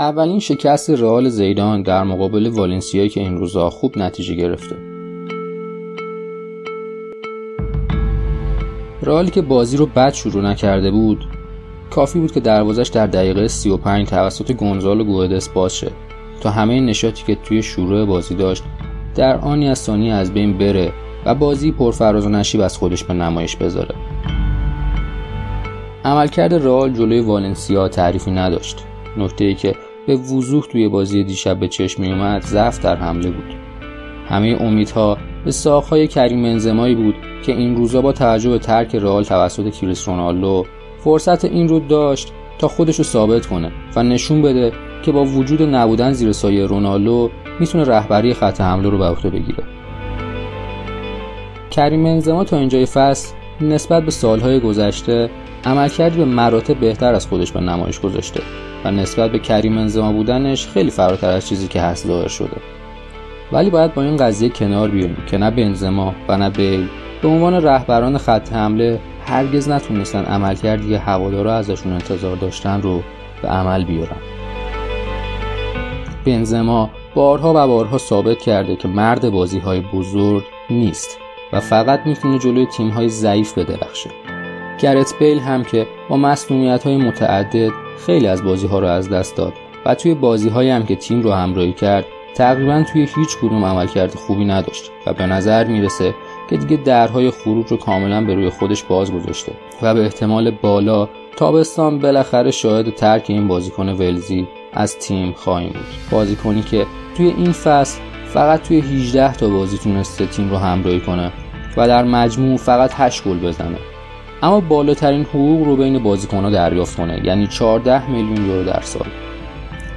اولین شکست رئال زیدان در مقابل والنسیا که این روزا خوب نتیجه گرفته. رئالی که بازی رو بد شروع نکرده بود کافی بود که دروازش در دقیقه 35 توسط گونزالو گوئدس باز شه. تا همه نشاطی که توی شروع بازی داشت در آنی از ثانیه از بین بره و بازی پرفراز و نشیب از خودش به نمایش بذاره. عملکرد رئال جلوی والنسیا تعریفی نداشت. نکته ای که به وضوح توی بازی دیشب به چشم می اومد ضعف در حمله بود. همه امیدها به ساقهای کریم بنزمایی بود که این روزا با توجه ترک رئال توسط کریس رونالدو فرصت این رو داشت تا خودش رو ثابت کنه و نشون بده که با وجود نبودن زیر سایه رونالدو می‌تونه رهبری خط حمله رو به عهده بگیره. کریم بنزما تا اینجای فصل نسبت به سالهای گذشته عملکردی به مراتب بهتر از خودش به نمایش گذاشته. و نسبت به کریم بنزما بودنش خیلی فراتر از چیزی که هست ظاهر شده. ولی باید با این قضیه کنار بیاییم که نه بنزما و نه بیل به عنوان رهبران خط حمله هرگز نتونستن عملکردی که هوادارا ازشون انتظار داشتن رو به عمل بیارن. بنزما بارها و بارها ثابت کرده که مرد بازی های بزرگ نیست و فقط می‌تونه جلوی تیم های ضعیف بدرخشه. گرت بیل هم که با مسئولیت های متعدد خیلی از بازی ها رو از دست داد و توی بازی های هم که تیم رو همراهی کرد تقریبا توی هیچ کدوم عملکرد خوبی نداشت و به نظر می‌رسه که دیگه درهای خروج رو کاملا به روی خودش باز گذاشته و به احتمال بالا تابستان بالاخره شاهد ترک این بازیکن ولزی از تیم خواهیم بود. بازیکنی که توی این فصل فقط توی 18 تا بازی تونسته تیم رو همراهی کنه و در مجموع فقط 8 گل بزنه. اما بالاترین حقوق رو بین بازیکنها دریافت کنه یعنی 14 میلیون یورو در سال.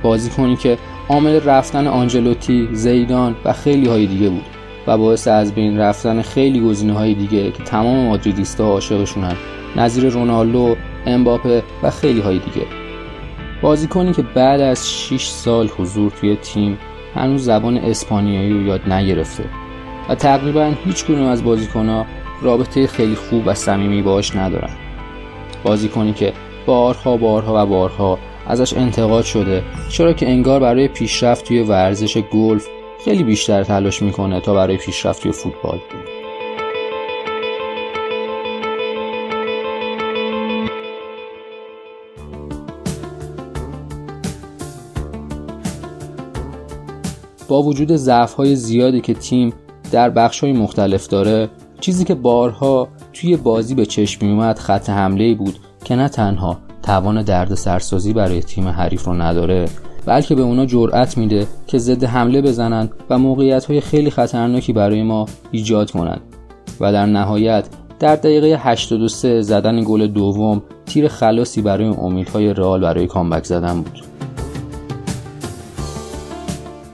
بازیکنی که عامل رفتن آنجلوتی، زیدان و خیلی های دیگه بود و باعث از بین رفتن خیلی گزینه های دیگه که تمام مادریدیستا عاشقشونن نظیر رونالدو، امباپه و خیلی های دیگه. بازیکنی که بعد از 6 سال حضور توی تیم هنوز زبان اسپانیایی رو یاد نگرفته و تقریبا هیچ کنون از بازیکنها رابطه خیلی خوب و صمیمی باش ندارن بازیکنی که بارها بارها و بارها ازش انتقاد شده چرا که انگار برای پیشرفت توی ورزش گلف خیلی بیشتر تلاش می‌کنه تا برای پیشرفت توی فوتبال. با وجود ضعف های زیادی که تیم در بخش های مختلف داره چیزی که بارها توی بازی به چشم میومد خط حمله بود که نه تنها توان درد سرسازی برای تیم حریف رو نداره بلکه به اونا جرأت میده که ضد حمله بزنن و موقعیت های خیلی خطرناکی برای ما ایجاد کنند و در نهایت در دقیقه 83 زدن گل دوم تیر خلاصی برای امیدهای رئال برای کامبک زدن بود.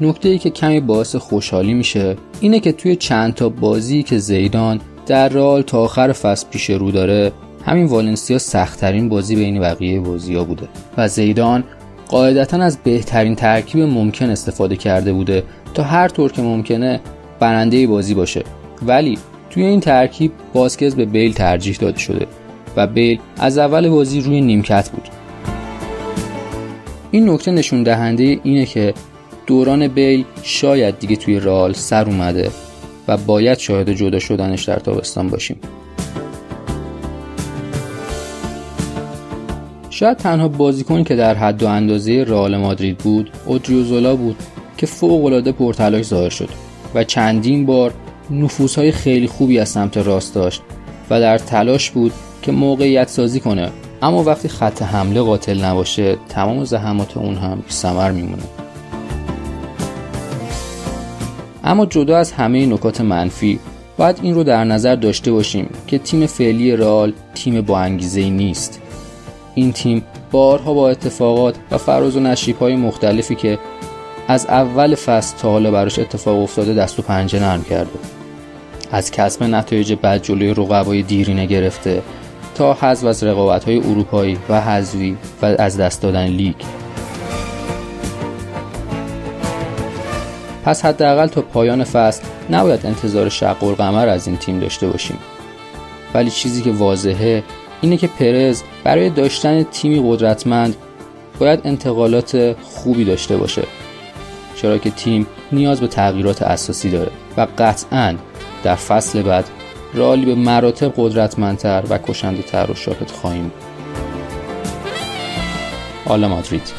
نکته ای که کمی باعث خوشحالی میشه اینه که توی چند تا بازی که زیدان در رئال تا آخر فصل پیش رو داره همین والنسیا سختترین بازی بین بقیه بازی بوده و زیدان قاعدتا از بهترین ترکیب ممکن استفاده کرده بوده تا هر طور که ممکنه برنده بازی باشه. ولی توی این ترکیب باسکز به بیل ترجیح داده شده و بیل از اول بازی روی نیمکت بود. این نکته نشون دهنده اینه که دوران بیل شاید دیگه توی رال سر اومده و باید شاهد جدا شدنش در تابستان باشیم. شاید تنها بازیکنی که در حد و اندازه رئال مادرید بود اودریوزولا بود که فوق العاده پرتلاش ظاهر شد و چندین بار های خیلی خوبی از سمت راست داشت و در تلاش بود که موقعیت سازی کنه. اما وقتی خط حمله قاتل نباشه تمام زحمات اون هم سمر میمونه. اما جدا از همه نکات منفی باید این رو در نظر داشته باشیم که تیم فعلی رئال تیم با انگیزه نیست. این تیم بارها با اتفاقات و فراز و نشیب های مختلفی که از اول فصل تا حالا براش اتفاق افتاده دست و پنجه نرم کرده. از کسب نتایج بد جلوی رقبای دیرینه گرفته تا حذف از رقابت های اروپایی و حذوی و از دست دادن لیگ. پس حداقل تا پایان فصل نباید انتظار شق و قمر از این تیم داشته باشیم ولی چیزی که واضحه اینه که پرز برای داشتن تیمی قدرتمند باید انتقالات خوبی داشته باشه چرا که تیم نیاز به تغییرات اساسی داره و قطعا در فصل بعد رالی به مراتب قدرتمندتر و کشنده تر و شاهد خواهیم. آلا مادرید